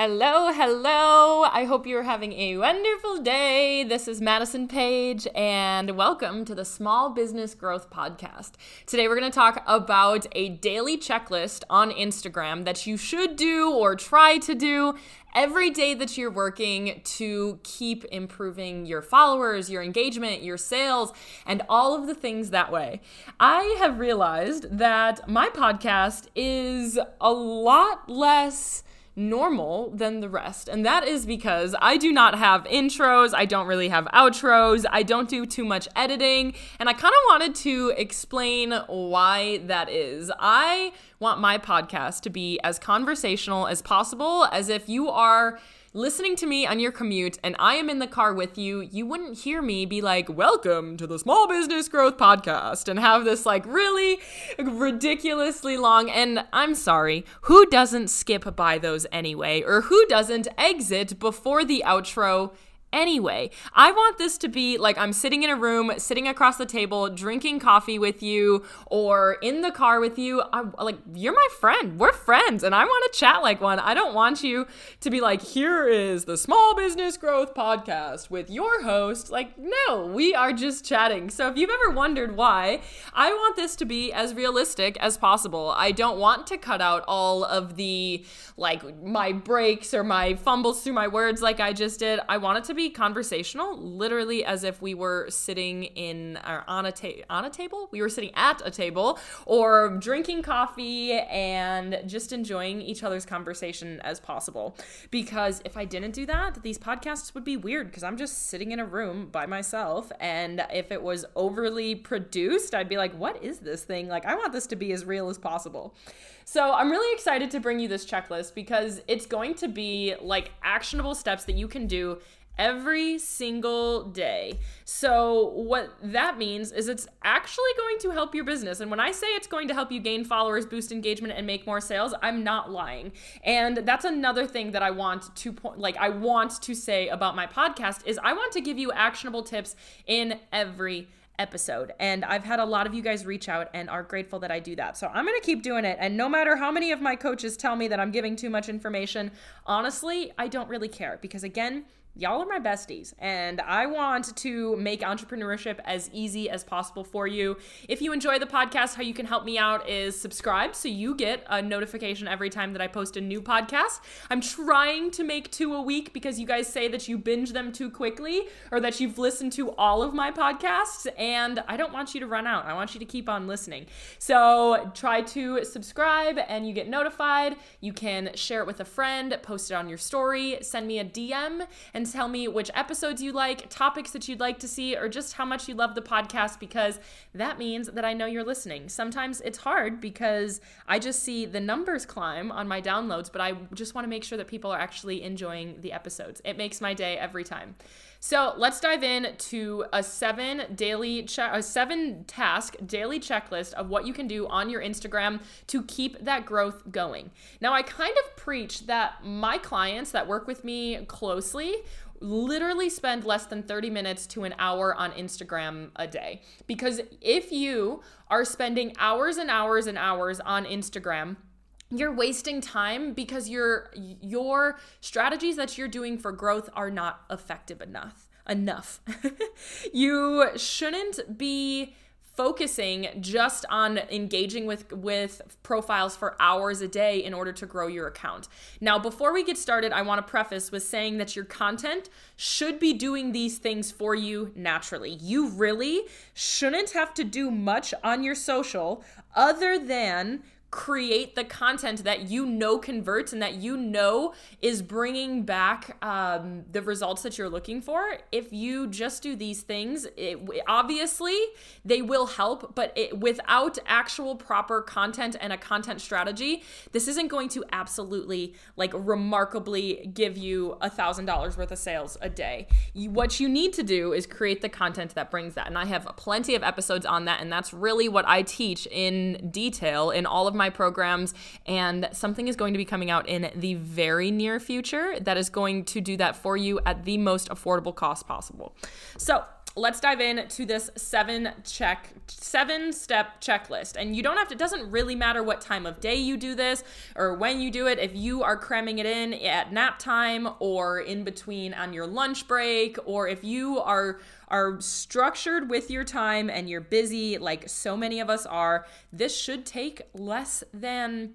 Hello, hello. I hope you're having a wonderful day. This is Madison Page, and welcome to the Small Business Growth Podcast. Today, we're going to talk about a daily checklist on Instagram that you should do or try to do every day that you're working to keep improving your followers, your engagement, your sales, and all of the things that way. I have realized that my podcast is a lot less normal than the rest. And that is because I do not have intros, I don't really have outros, I don't do too much editing, and I kind of wanted to explain why that is. I want my podcast to be as conversational as possible, as if you are listening to me on your commute and I am in the car with you, you wouldn't hear me be like, Welcome to the Small Business Growth Podcast and have this like really ridiculously long. And I'm sorry, who doesn't skip by those anyway? Or who doesn't exit before the outro anyway. I want this to be like I'm sitting in a room, sitting across the table, drinking coffee with you, or in the car with you. I like you're my friend. We're friends, and I want to chat like one. I don't want you to be like, here is the Small Business Growth Podcast with your host. Like, no, we are just chatting. So if you've ever wondered why, I want this to be as realistic as possible. I don't want to cut out all of the like my breaks or my fumbles through my words like I just did. I want it to be conversational, literally as if we were sitting in or on a ta- on a table. We were sitting at a table or drinking coffee and just enjoying each other's conversation as possible. Because if I didn't do that, these podcasts would be weird because I'm just sitting in a room by myself and if it was overly produced, I'd be like, "What is this thing?" Like I want this to be as real as possible. So, I'm really excited to bring you this checklist because it's going to be like actionable steps that you can do every single day. So, what that means is it's actually going to help your business. And when I say it's going to help you gain followers, boost engagement and make more sales, I'm not lying. And that's another thing that I want to point like I want to say about my podcast is I want to give you actionable tips in every episode. And I've had a lot of you guys reach out and are grateful that I do that. So I'm going to keep doing it. And no matter how many of my coaches tell me that I'm giving too much information, honestly, I don't really care because again, y'all are my besties and I want to make entrepreneurship as easy as possible for you. If you enjoy the podcast, how you can help me out is subscribe so you get a notification every time that I post a new podcast. I'm trying to make two a week because you guys say that you binge them too quickly or that you've listened to all of my podcasts and I don't want you to run out. I want you to keep on listening. So try to subscribe and you get notified. You can share it with a friend, post it on your story, send me a DM and tell me which episodes you like, topics that you'd like to see, or just how much you love the podcast because that means that I know you're listening. Sometimes it's hard because I just see the numbers climb on my downloads, but I just want to make sure that people are actually enjoying the episodes. It makes my day every time. So let's dive in to a seven daily che- a seven task daily checklist of what you can do on your Instagram to keep that growth going. Now I kind of preach that my clients that work with me closely literally spend less than 30 minutes to an hour on Instagram a day. Because if you are spending hours and hours and hours on Instagram, you're wasting time because your your strategies that you're doing for growth are not effective enough enough you shouldn't be focusing just on engaging with with profiles for hours a day in order to grow your account. Now, before we get started, I want to preface with saying that your content should be doing these things for you naturally. You really shouldn't have to do much on your social other than create the content that you know converts and that you know is bringing back um, the results that you're looking for. If you just do these things it, obviously they will help but it, without actual proper content and a content strategy this isn't going to absolutely like remarkably give you a thousand dollars worth of sales a day. You, what you need to do is create the content that brings that and i have plenty of episodes on that and that's really what i teach in detail in all of my programs, and something is going to be coming out in the very near future that is going to do that for you at the most affordable cost possible. So, let's dive into this seven check seven step checklist and you don't have to it doesn't really matter what time of day you do this or when you do it if you are cramming it in at nap time or in between on your lunch break or if you are are structured with your time and you're busy like so many of us are this should take less than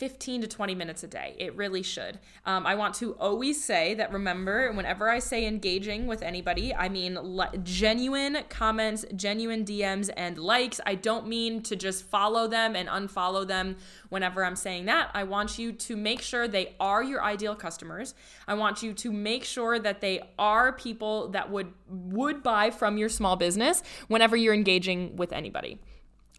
15 to 20 minutes a day. It really should. Um, I want to always say that remember, whenever I say engaging with anybody, I mean le- genuine comments, genuine DMs, and likes. I don't mean to just follow them and unfollow them whenever I'm saying that. I want you to make sure they are your ideal customers. I want you to make sure that they are people that would would buy from your small business whenever you're engaging with anybody.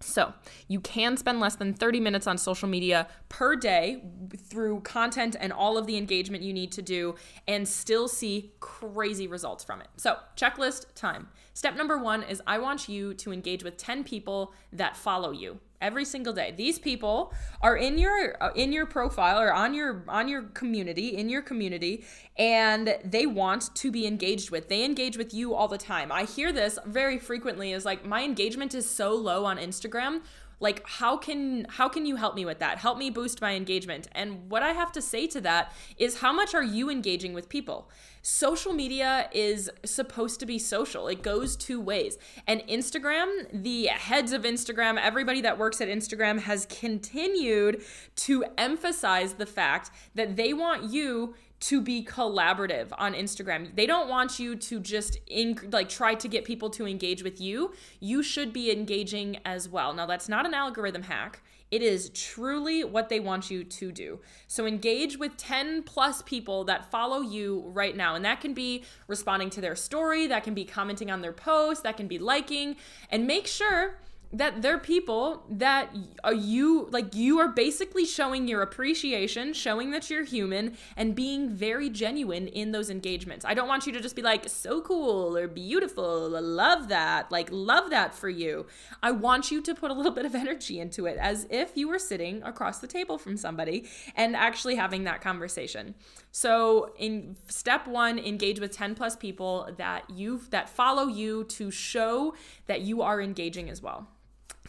So, you can spend less than 30 minutes on social media per day through content and all of the engagement you need to do and still see crazy results from it. So, checklist time. Step number one is I want you to engage with 10 people that follow you every single day. These people are in your uh, in your profile or on your on your community, in your community and they want to be engaged with. They engage with you all the time. I hear this very frequently is like my engagement is so low on Instagram like how can how can you help me with that? Help me boost my engagement. And what i have to say to that is how much are you engaging with people? Social media is supposed to be social. It goes two ways. And instagram the heads of instagram everybody that works at instagram has continued to emphasize the fact that they want you to be collaborative on Instagram. They don't want you to just in, like try to get people to engage with you. You should be engaging as well. Now that's not an algorithm hack. It is truly what they want you to do. So engage with 10 plus people that follow you right now. And that can be responding to their story, that can be commenting on their post, that can be liking, and make sure that they're people that are uh, you like you are basically showing your appreciation showing that you're human and being very genuine in those engagements. I don't want you to just be like so cool or beautiful love that like love that for you. I want you to put a little bit of energy into it as if you were sitting across the table from somebody and actually having that conversation. So in step 1 engage with 10 plus people that you've that follow you to show that you are engaging as well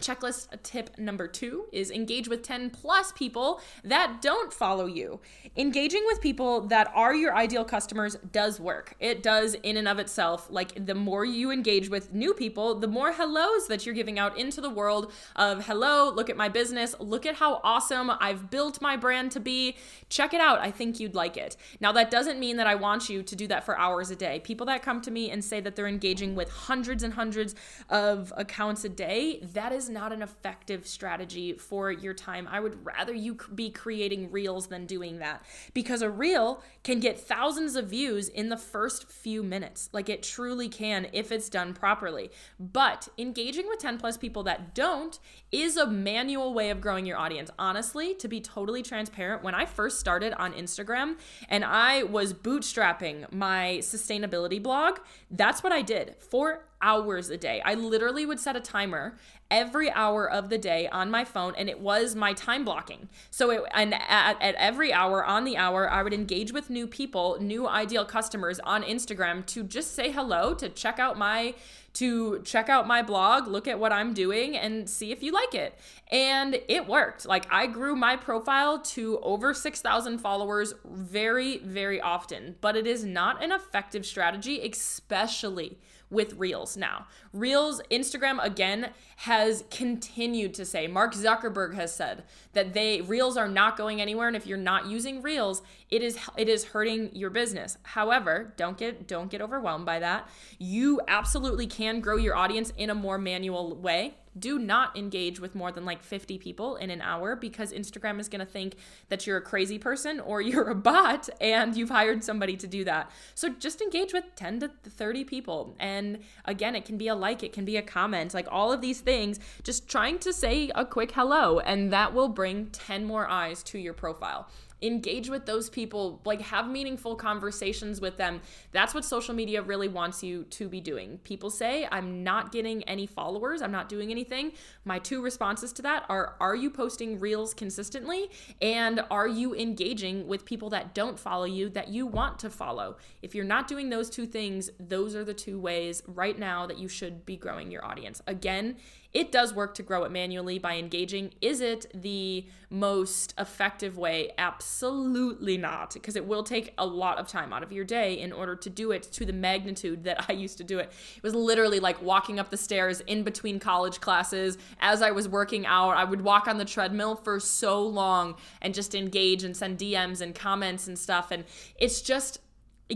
Checklist tip number two is engage with 10 plus people that don't follow you. Engaging with people that are your ideal customers does work. It does in and of itself. Like the more you engage with new people, the more hellos that you're giving out into the world of hello, look at my business, look at how awesome I've built my brand to be. Check it out. I think you'd like it. Now, that doesn't mean that I want you to do that for hours a day. People that come to me and say that they're engaging with hundreds and hundreds of accounts a day, that is is not an effective strategy for your time. I would rather you be creating reels than doing that because a reel can get thousands of views in the first few minutes. Like it truly can if it's done properly. But engaging with 10 plus people that don't is a manual way of growing your audience. Honestly, to be totally transparent, when I first started on Instagram and I was bootstrapping my sustainability blog, that's what I did for hours a day. I literally would set a timer every hour of the day on my phone and it was my time blocking. So it and at, at every hour on the hour I would engage with new people, new ideal customers on Instagram to just say hello, to check out my to check out my blog, look at what I'm doing, and see if you like it. And it worked. Like, I grew my profile to over 6,000 followers very, very often, but it is not an effective strategy, especially with Reels now. Reels, Instagram again has continued to say, Mark Zuckerberg has said that they Reels are not going anywhere and if you're not using Reels, it is it is hurting your business. However, don't get don't get overwhelmed by that. You absolutely can grow your audience in a more manual way do not engage with more than like 50 people in an hour because Instagram is going to think that you're a crazy person or you're a bot and you've hired somebody to do that. So just engage with 10 to 30 people. And again, it can be a like, it can be a comment, like all of these things, just trying to say a quick hello, and that will bring 10 more eyes to your profile. Engage with those people like have meaningful conversations with them. That's what social media really wants you to be doing. People say i'm not getting any followers. I'm not doing anything. My two responses to that are are you posting reels consistently? And are you engaging with people that don't follow you that you want to follow? If you're not doing those two things those are the two ways right now that you should be growing your audience. Again it does work to grow it manually by engaging. Is it the most effective way? Absolutely not, because it will take a lot of time out of your day in order to do it to the magnitude that I used to do it. It was literally like walking up the stairs in between college classes as I was working out. I would walk on the treadmill for so long and just engage and send DMs and comments and stuff. And it's just,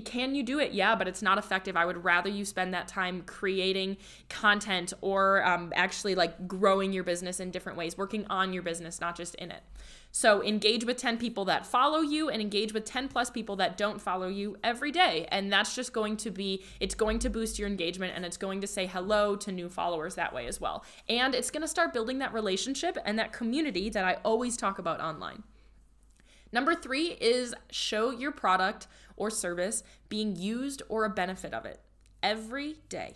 can you do it? Yeah, but it's not effective. I would rather you spend that time creating content or um, actually like growing your business in different ways, working on your business, not just in it. So engage with 10 people that follow you and engage with 10 plus people that don't follow you every day. And that's just going to be, it's going to boost your engagement and it's going to say hello to new followers that way as well. And it's going to start building that relationship and that community that I always talk about online. Number three is show your product or service being used or a benefit of it every day.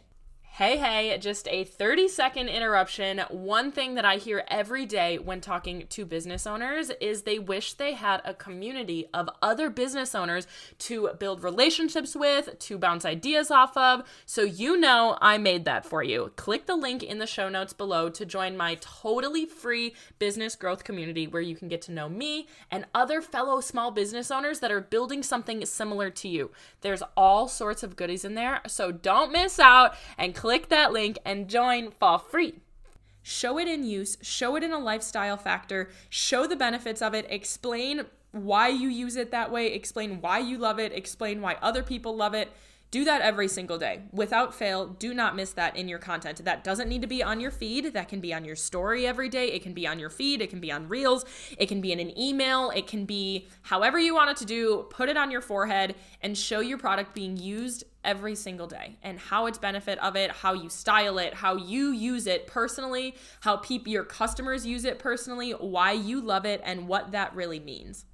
Hey, hey, just a 30 second interruption. One thing that I hear every day when talking to business owners is they wish they had a community of other business owners to build relationships with, to bounce ideas off of. So, you know, I made that for you. Click the link in the show notes below to join my totally free business growth community where you can get to know me and other fellow small business owners that are building something similar to you. There's all sorts of goodies in there. So, don't miss out and click that link and join for free. Show it in use, show it in a lifestyle factor, show the benefits of it, explain why you use it that way, explain why you love it, explain why other people love it. Do that every single day. Without fail, do not miss that in your content. That doesn't need to be on your feed. That can be on your story every day. It can be on your feed. It can be on Reels. It can be in an email. It can be however you want it to do. Put it on your forehead and show your product being used every single day and how it's benefit of it, how you style it, how you use it personally, how people your customers use it personally, why you love it and what that really means.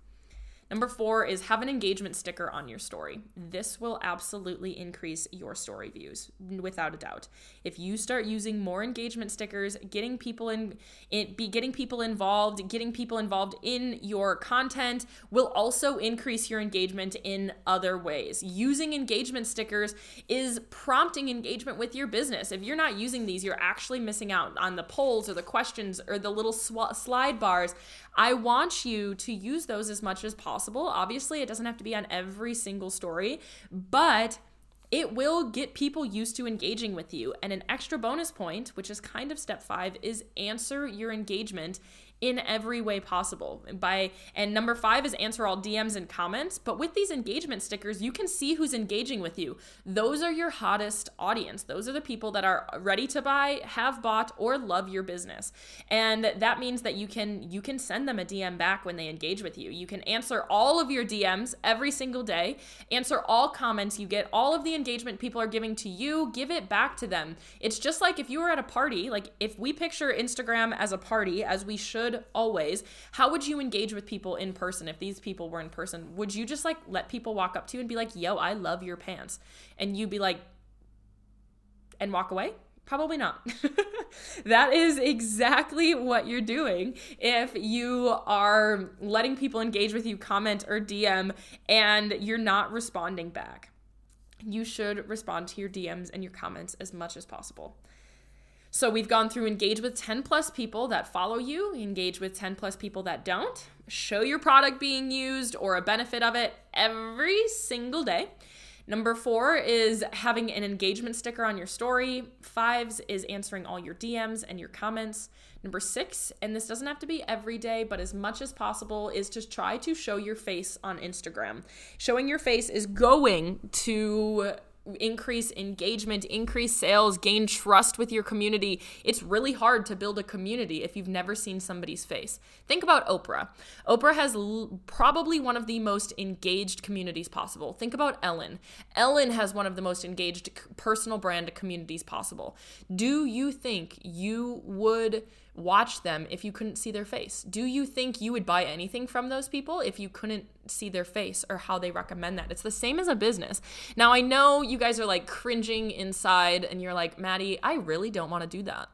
Number four is have an engagement sticker on your story. This will absolutely increase your story views, without a doubt. If you start using more engagement stickers, getting people in, in be getting people involved, getting people involved in your content will also increase your engagement in other ways. Using engagement stickers is prompting engagement with your business. If you're not using these, you're actually missing out on the polls or the questions or the little sw- slide bars. I want you to use those as much as possible. Obviously, it doesn't have to be on every single story, but it will get people used to engaging with you. And an extra bonus point, which is kind of step five, is answer your engagement in every way possible. By and number 5 is answer all DMs and comments, but with these engagement stickers, you can see who's engaging with you. Those are your hottest audience. Those are the people that are ready to buy, have bought or love your business. And that means that you can you can send them a DM back when they engage with you. You can answer all of your DMs every single day, answer all comments you get, all of the engagement people are giving to you, give it back to them. It's just like if you were at a party, like if we picture Instagram as a party as we should should always. How would you engage with people in person if these people were in person? Would you just like let people walk up to you and be like, yo, I love your pants? And you'd be like, and walk away? Probably not. that is exactly what you're doing if you are letting people engage with you, comment or DM, and you're not responding back. You should respond to your DMs and your comments as much as possible. So we've gone through engage with 10 plus people that follow you, engage with 10 plus people that don't, show your product being used or a benefit of it every single day. Number four is having an engagement sticker on your story. Fives is answering all your DMs and your comments. Number six, and this doesn't have to be every day, but as much as possible, is to try to show your face on Instagram. Showing your face is going to increase engagement, increase sales, gain trust with your community. It's really hard to build a community if you've never seen somebody's face. Think about Oprah. Oprah has l- probably one of the most engaged communities possible. Think about Ellen. Ellen has one of the most engaged personal brand communities possible. Do you think you would watch them if you couldn't see their face? Do you think you would buy anything from those people if you couldn't see their face or how they recommend that? It's the same as a business. Now, I know you guys are like cringing inside and you're like, Maddie, I really don't want to do that.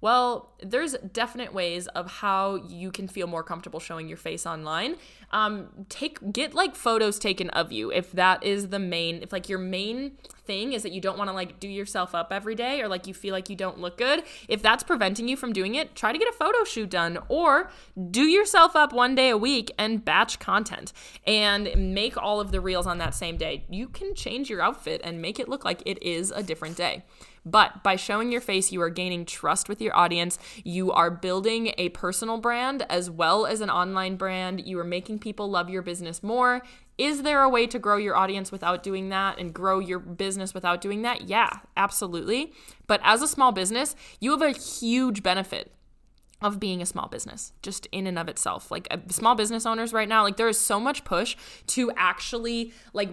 Well, there's definite ways of how you can feel more comfortable showing your face online. Um, take get like photos taken of you if that is the main. If like your main thing is that you don't want to like do yourself up every day or like you feel like you don't look good. If that's preventing you from doing it, try to get a photo shoot done or do yourself up one day a week and batch content and make all of the reels on that same day. You can change your outfit and make it look like it is a different day. But by showing your face, you are gaining trust with your audience. You are building a personal brand as well as an online brand. You are making people love your business more. Is there a way to grow your audience without doing that and grow your business without doing that? Yeah, absolutely. But as a small business, you have a huge benefit of being a small business just in and of itself. Like uh, small business owners right now like there is so much push to actually like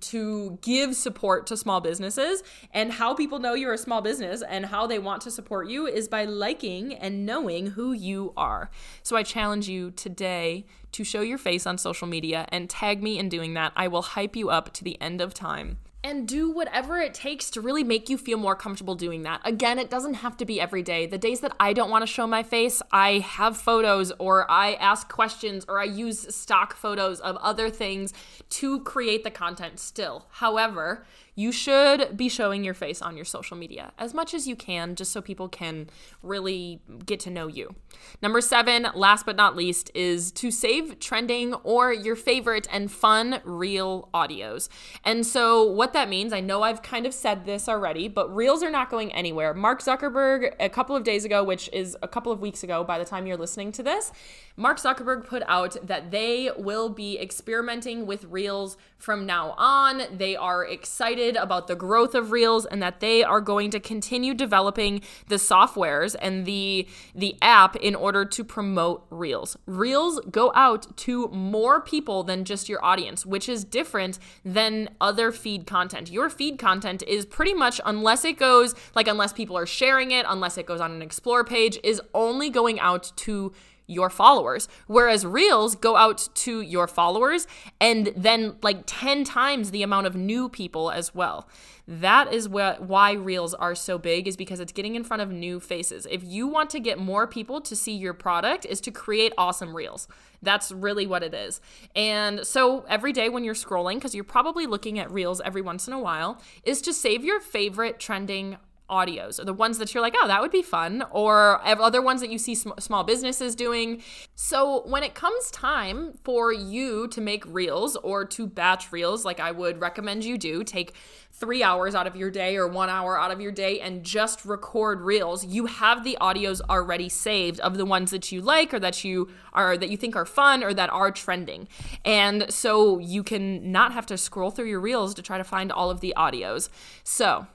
to give support to small businesses. And how people know you're a small business and how they want to support you is by liking and knowing who you are. So i challenge you today to show your face on social media and tag me in doing that. I will hype you up to the end of time and do whatever it takes to really make you feel more comfortable doing that. Again, it doesn't have to be every day. The days that I don't want to show my face, I have photos or I ask questions or I use stock photos of other things to create the content still. However, you should be showing your face on your social media as much as you can, just so people can really get to know you. Number seven, last but not least, is to save trending or your favorite and fun reel audios. And so, what that means, I know I've kind of said this already, but reels are not going anywhere. Mark Zuckerberg, a couple of days ago, which is a couple of weeks ago by the time you're listening to this, Mark Zuckerberg put out that they will be experimenting with reels from now on. They are excited about the growth of reels and that they are going to continue developing the softwares and the the app in order to promote reels. Reels go out to more people than just your audience, which is different than other feed content. Your feed content is pretty much unless it goes like unless people are sharing it, unless it goes on an explore page is only going out to your followers. Whereas reels go out to your followers and then like 10 times the amount of new people as well. That is what why reels are so big is because it's getting in front of new faces. If you want to get more people to see your product is to create awesome reels. That's really what it is. And so every day when you're scrolling cuz you're probably looking at reels every once in a while is to save your favorite trending audios. Or the ones that you're like, oh, that would be fun, or other ones that you see sm- small businesses doing. So when it comes time for you to make reels or to batch reels, like I would recommend you do, take three hours out of your day or one hour out of your day and just record reels you have the audios already saved of the ones that you like or that you are that you think are fun or that are trending. And so you can not have to scroll through your reels to try to find all of the audios. So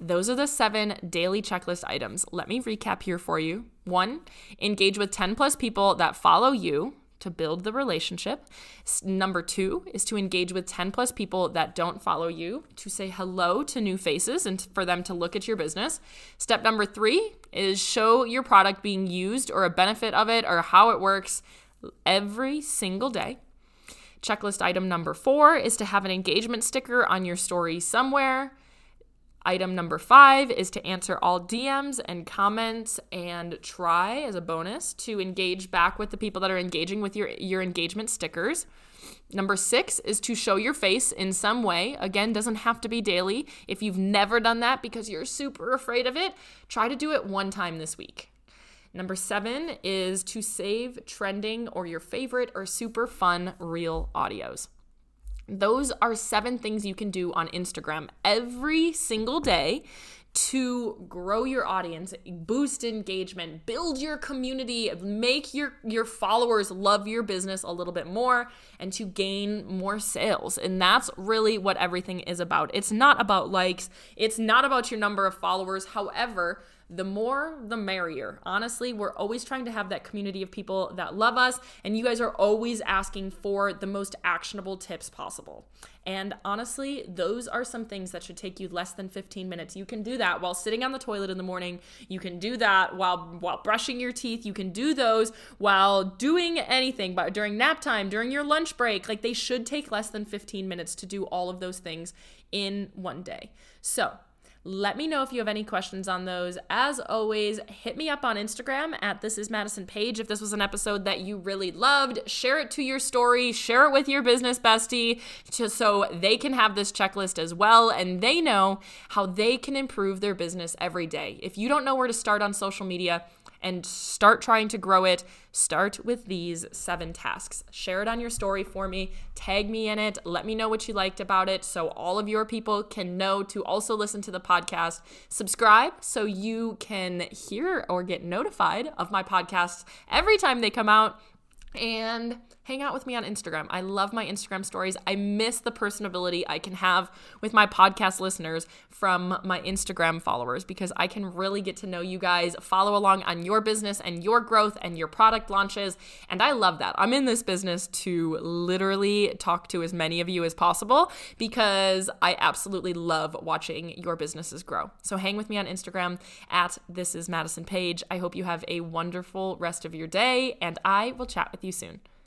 those are the seven daily checklist items. Let me recap here for you. One, engage with 10 plus people that follow you to build the relationship. Number two is to engage with 10 plus people that don't follow you, to say hello to new faces and for them to look at your business. Step number three is show your product being used or a benefit of it or how it works every single day. Checklist item number four is to have an engagement sticker on your story somewhere. Item number five is to answer all DMs and comments and try as a bonus to engage back with the people that are engaging with your, your engagement stickers. Number six is to show your face in some way. Again, doesn't have to be daily. If you've never done that because you're super afraid of it, try to do it one time this week. Number seven is to save trending or your favorite or super fun reel audios. Those are seven things you can do on Instagram every single day to grow your audience, boost engagement, build your community, make your your followers love your business a little bit more and to gain more sales. And that's really what everything is about. It's not about likes, it's not about your number of followers. However, the more, the merrier. Honestly, we're always trying to have that community of people that love us, and you guys are always asking for the most actionable tips possible. And honestly, those are some things that should take you less than 15 minutes. You can do that while sitting on the toilet in the morning. You can do that while while brushing your teeth. You can do those while doing anything, but during nap time, during your lunch break. Like they should take less than 15 minutes to do all of those things in one day. So, let me know if you have any questions on those. As always, hit me up on Instagram at This Is Madison Page. If this was an episode that you really loved, share it to your story, share it with your business bestie, just so they can have this checklist as well and they know how they can improve their business every day. If you don't know where to start on social media, and start trying to grow it, start with these seven tasks. Share it on your story for me, tag me in it, let me know what you liked about it so all of your people can know to also listen to the podcast. Subscribe so you can hear or get notified of my podcasts every time they come out. And hang out with me on Instagram. I love my Instagram stories. I miss the personability I can have with my podcast listeners from my Instagram followers because I can really get to know you guys, follow along on your business and your growth and your product launches. And I love that. I'm in this business to literally talk to as many of you as possible because I absolutely love watching your businesses grow. So hang with me on Instagram at This Is Madison Page. I hope you have a wonderful rest of your day, and I will chat with you soon.